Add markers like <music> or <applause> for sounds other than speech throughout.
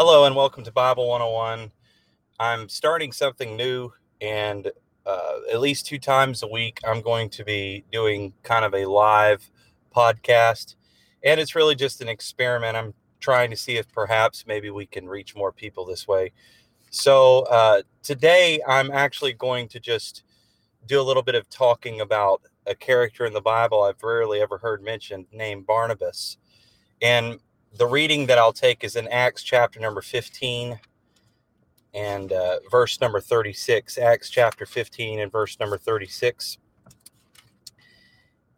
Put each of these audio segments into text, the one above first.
Hello and welcome to Bible 101. I'm starting something new, and uh, at least two times a week, I'm going to be doing kind of a live podcast. And it's really just an experiment. I'm trying to see if perhaps maybe we can reach more people this way. So uh, today, I'm actually going to just do a little bit of talking about a character in the Bible I've rarely ever heard mentioned named Barnabas. And the reading that I'll take is in Acts chapter number 15 and uh, verse number 36. Acts chapter 15 and verse number 36.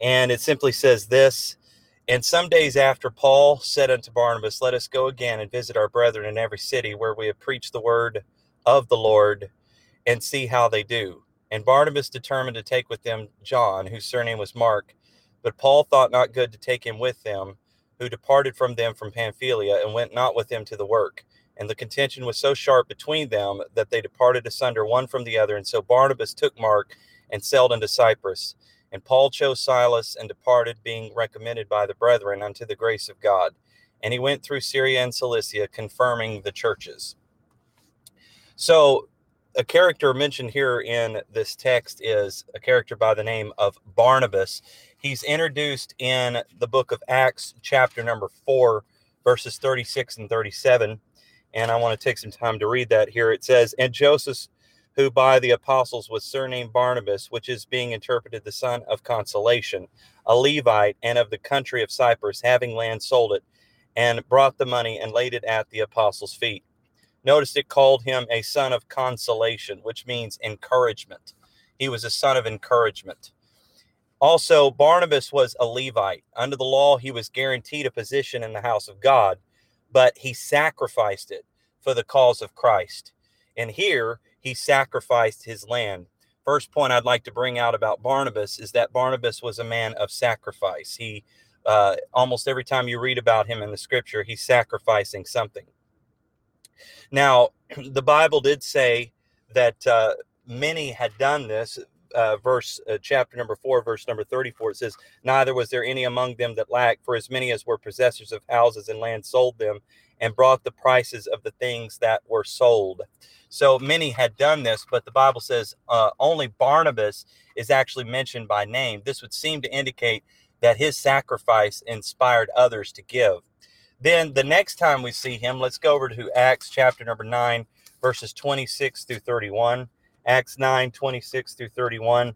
And it simply says this And some days after, Paul said unto Barnabas, Let us go again and visit our brethren in every city where we have preached the word of the Lord and see how they do. And Barnabas determined to take with them John, whose surname was Mark. But Paul thought not good to take him with them who departed from them from Pamphylia and went not with them to the work. And the contention was so sharp between them that they departed asunder one from the other. And so Barnabas took Mark and sailed unto Cyprus. And Paul chose Silas and departed, being recommended by the brethren unto the grace of God. And he went through Syria and Cilicia, confirming the churches. So, a character mentioned here in this text is a character by the name of Barnabas. He's introduced in the book of Acts, chapter number four, verses 36 and 37. And I want to take some time to read that here. It says, And Joseph, who by the apostles was surnamed Barnabas, which is being interpreted the son of consolation, a Levite and of the country of Cyprus, having land, sold it, and brought the money and laid it at the apostles' feet. Notice it called him a son of consolation, which means encouragement. He was a son of encouragement. Also, Barnabas was a Levite. Under the law, he was guaranteed a position in the house of God, but he sacrificed it for the cause of Christ. And here, he sacrificed his land. First point I'd like to bring out about Barnabas is that Barnabas was a man of sacrifice. He, uh, almost every time you read about him in the scripture, he's sacrificing something. Now, <clears throat> the Bible did say that uh, many had done this uh, verse uh, chapter number 4 verse number 34 it says neither was there any among them that lacked for as many as were possessors of houses and land sold them and brought the prices of the things that were sold. So many had done this but the bible says uh, only barnabas is actually mentioned by name. This would seem to indicate that his sacrifice inspired others to give then the next time we see him let's go over to acts chapter number 9 verses 26 through 31 Acts 9 26 through 31.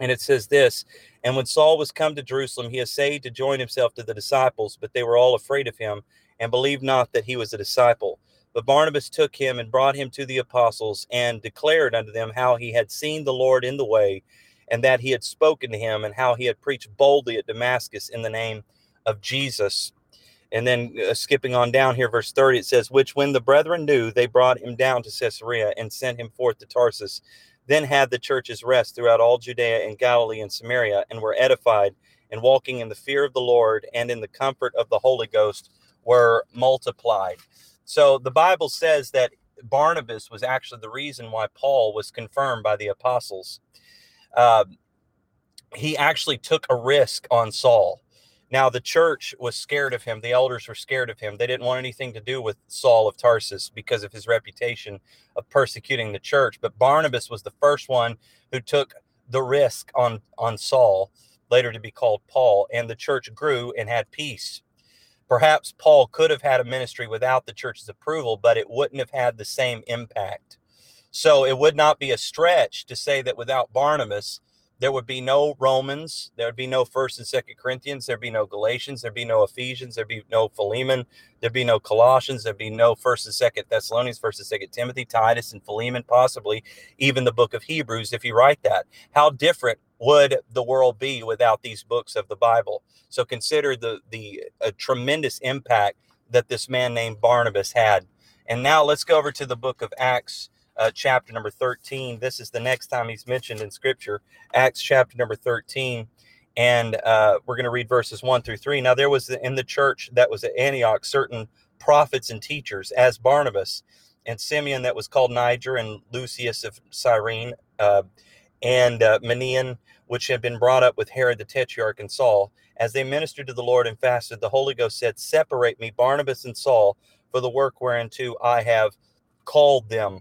And it says this And when Saul was come to Jerusalem, he essayed to join himself to the disciples, but they were all afraid of him and believed not that he was a disciple. But Barnabas took him and brought him to the apostles and declared unto them how he had seen the Lord in the way and that he had spoken to him and how he had preached boldly at Damascus in the name of Jesus. And then uh, skipping on down here, verse 30, it says, Which when the brethren knew, they brought him down to Caesarea and sent him forth to Tarsus. Then had the churches rest throughout all Judea and Galilee and Samaria, and were edified, and walking in the fear of the Lord and in the comfort of the Holy Ghost were multiplied. So the Bible says that Barnabas was actually the reason why Paul was confirmed by the apostles. Uh, he actually took a risk on Saul. Now, the church was scared of him. The elders were scared of him. They didn't want anything to do with Saul of Tarsus because of his reputation of persecuting the church. But Barnabas was the first one who took the risk on, on Saul, later to be called Paul, and the church grew and had peace. Perhaps Paul could have had a ministry without the church's approval, but it wouldn't have had the same impact. So it would not be a stretch to say that without Barnabas, there would be no Romans, there would be no First and Second Corinthians, there'd be no Galatians, there'd be no Ephesians, there'd be no Philemon, there'd be no Colossians, there'd be no First and Second Thessalonians, First and Second Timothy, Titus, and Philemon, possibly even the book of Hebrews, if you write that. How different would the world be without these books of the Bible? So consider the the tremendous impact that this man named Barnabas had. And now let's go over to the book of Acts uh, chapter number 13. This is the next time he's mentioned in scripture, Acts chapter number 13. And uh, we're going to read verses 1 through 3. Now, there was in the church that was at Antioch certain prophets and teachers, as Barnabas and Simeon, that was called Niger, and Lucius of Cyrene, uh, and uh, Manaen, which had been brought up with Herod the Tetrarch and Saul. As they ministered to the Lord and fasted, the Holy Ghost said, Separate me, Barnabas and Saul, for the work whereunto I have called them.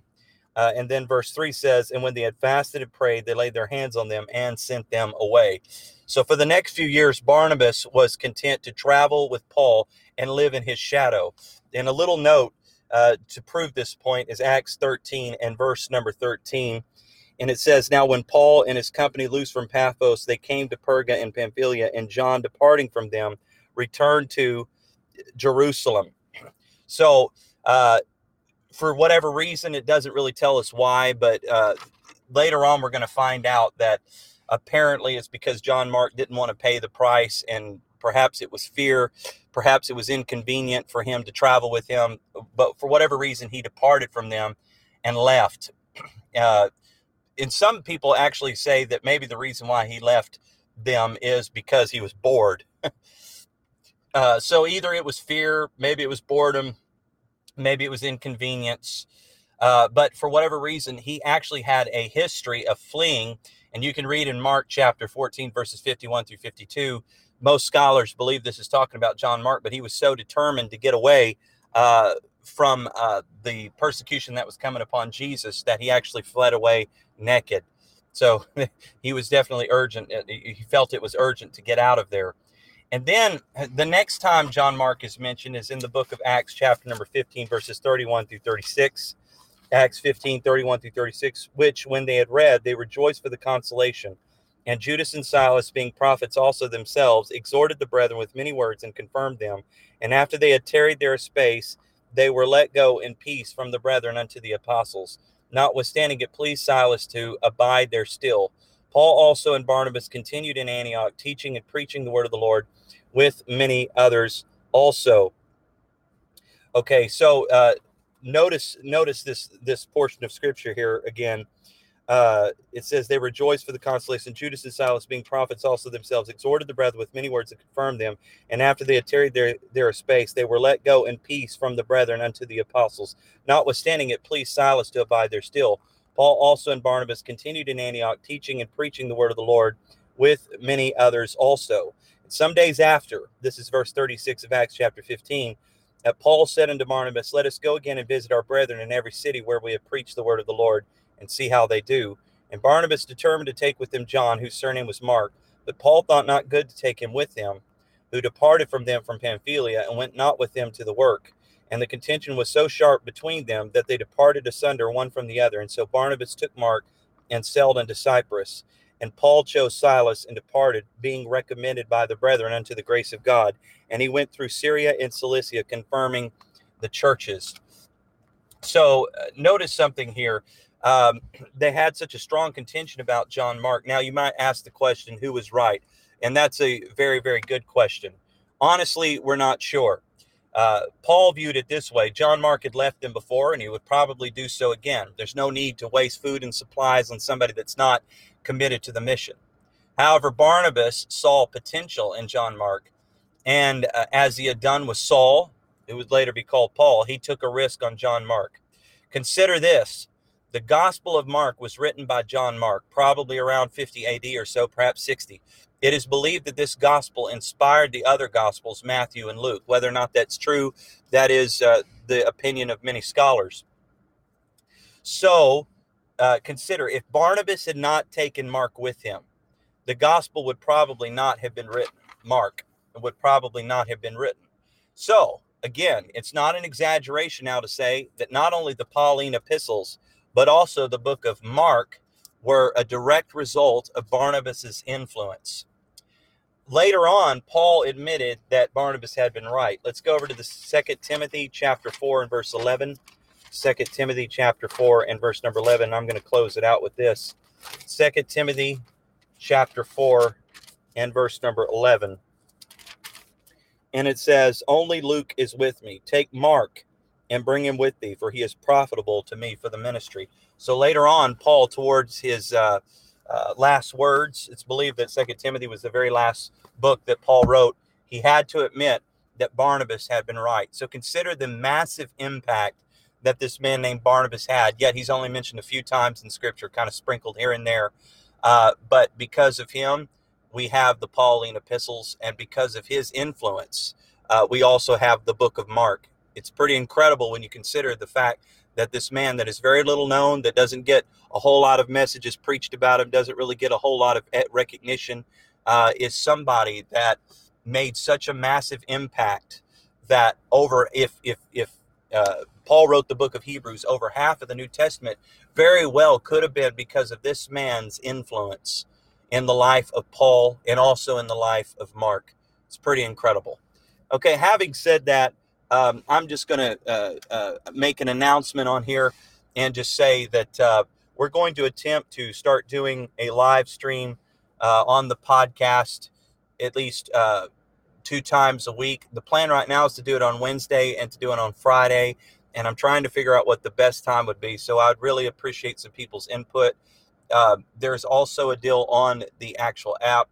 Uh, and then verse 3 says, And when they had fasted and prayed, they laid their hands on them and sent them away. So for the next few years, Barnabas was content to travel with Paul and live in his shadow. And a little note uh, to prove this point is Acts 13 and verse number 13. And it says, Now when Paul and his company loosed from Paphos, they came to Perga and Pamphylia, and John, departing from them, returned to Jerusalem. So, uh, for whatever reason, it doesn't really tell us why, but uh, later on, we're going to find out that apparently it's because John Mark didn't want to pay the price, and perhaps it was fear, perhaps it was inconvenient for him to travel with him, but for whatever reason, he departed from them and left. <clears throat> Uh, and some people actually say that maybe the reason why he left them is because he was bored. <laughs> uh, so either it was fear, maybe it was boredom, maybe it was inconvenience. Uh, but for whatever reason, he actually had a history of fleeing. And you can read in Mark chapter 14, verses 51 through 52. Most scholars believe this is talking about John Mark, but he was so determined to get away uh, from uh, the persecution that was coming upon Jesus that he actually fled away naked. So <laughs> he was definitely urgent. Uh, he felt it was urgent to get out of there. And then uh, the next time John Mark is mentioned is in the book of Acts, chapter number 15, verses 31 through 36. Acts 15, 31 through 36, which when they had read, they rejoiced for the consolation. And Judas and Silas, being prophets also themselves, exhorted the brethren with many words and confirmed them. And after they had tarried there a space, they were let go in peace from the brethren unto the apostles. Notwithstanding, it pleased Silas to abide there still. Paul also and Barnabas continued in Antioch, teaching and preaching the word of the Lord with many others also. Okay, so uh, notice notice this this portion of scripture here again. Uh, it says they rejoiced for the consolation. Judas and Silas, being prophets also themselves, exhorted the brethren with many words and confirmed them. And after they had tarried there, a space, they were let go in peace from the brethren unto the apostles. Notwithstanding, it pleased Silas to abide there still. Paul also and Barnabas continued in Antioch, teaching and preaching the word of the Lord with many others also. Some days after, this is verse 36 of Acts chapter 15, that Paul said unto Barnabas, Let us go again and visit our brethren in every city where we have preached the word of the Lord and see how they do. And Barnabas determined to take with him John, whose surname was Mark. But Paul thought not good to take him with him, who departed from them from Pamphylia and went not with them to the work. And the contention was so sharp between them that they departed asunder one from the other. And so Barnabas took Mark and sailed unto Cyprus. And Paul chose Silas and departed, being recommended by the brethren unto the grace of God. And he went through Syria and Cilicia, confirming the churches. So uh, notice something here. Um, <clears throat> they had such a strong contention about John Mark. Now, you might ask the question, who was right? And that's a very, very good question. Honestly, we're not sure. Uh, Paul viewed it this way John Mark had left them before, and he would probably do so again. There's no need to waste food and supplies on somebody that's not committed to the mission. However, Barnabas saw potential in John Mark, and uh, as he had done with Saul, who would later be called Paul, he took a risk on John Mark. Consider this the Gospel of Mark was written by John Mark, probably around 50 AD or so, perhaps 60. It is believed that this gospel inspired the other gospels, Matthew and Luke. Whether or not that's true, that is uh, the opinion of many scholars. So, uh, consider if Barnabas had not taken Mark with him, the gospel would probably not have been written. Mark would probably not have been written. So, again, it's not an exaggeration now to say that not only the Pauline epistles, but also the book of Mark were a direct result of Barnabas's influence. Later on, Paul admitted that Barnabas had been right. Let's go over to the Second Timothy chapter 4 and verse 11. Second Timothy chapter 4 and verse number 11. I'm going to close it out with this. Second Timothy chapter 4 and verse number 11. And it says, Only Luke is with me. Take Mark and bring him with thee, for he is profitable to me for the ministry. So later on, Paul, towards his uh, uh, last words, it's believed that Second Timothy was the very last book that Paul wrote. He had to admit that Barnabas had been right. So consider the massive impact that this man named Barnabas had. Yet he's only mentioned a few times in Scripture, kind of sprinkled here and there. Uh, but because of him, we have the Pauline epistles, and because of his influence, uh, we also have the book of Mark. It's pretty incredible when you consider the fact that this man that is very little known, that doesn't get a whole lot of messages preached about him, doesn't really get a whole lot of recognition, uh, is somebody that made such a massive impact that over if if if uh, Paul wrote the book of Hebrews, over half of the New Testament very well could have been because of this man's influence in the life of Paul and also in the life of Mark. It's pretty incredible. Okay, having said that, um, I'm just going to uh, uh, make an announcement on here and just say that uh, we're going to attempt to start doing a live stream uh, on the podcast at least uh, two times a week. The plan right now is to do it on Wednesday and to do it on Friday. And I'm trying to figure out what the best time would be. So I'd really appreciate some people's input. Uh, there's also a deal on the actual app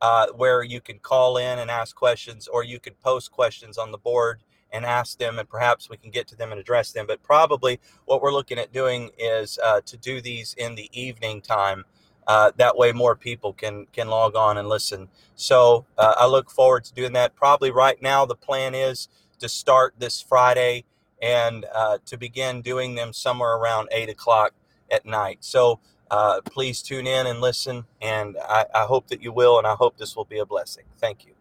uh, where you can call in and ask questions, or you could post questions on the board and ask them, and perhaps we can get to them and address them. But probably what we're looking at doing is uh, to do these in the evening time. Uh, that way, more people can can log on and listen. So uh, I look forward to doing that. Probably right now, the plan is to start this Friday and uh, to begin doing them somewhere around eight o'clock at night. So uh, please tune in and listen, and I, I hope that you will, and I hope this will be a blessing. Thank you.